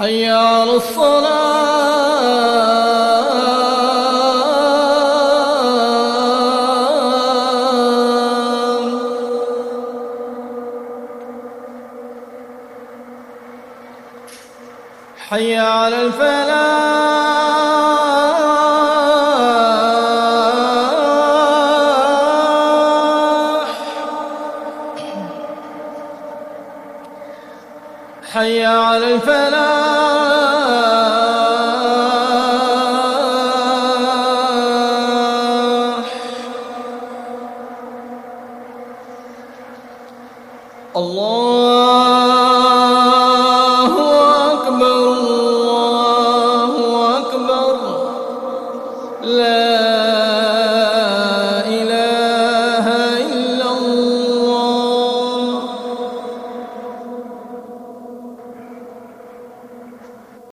حي على الصلاة. حي على الفلاح. حي على الفلاح. الله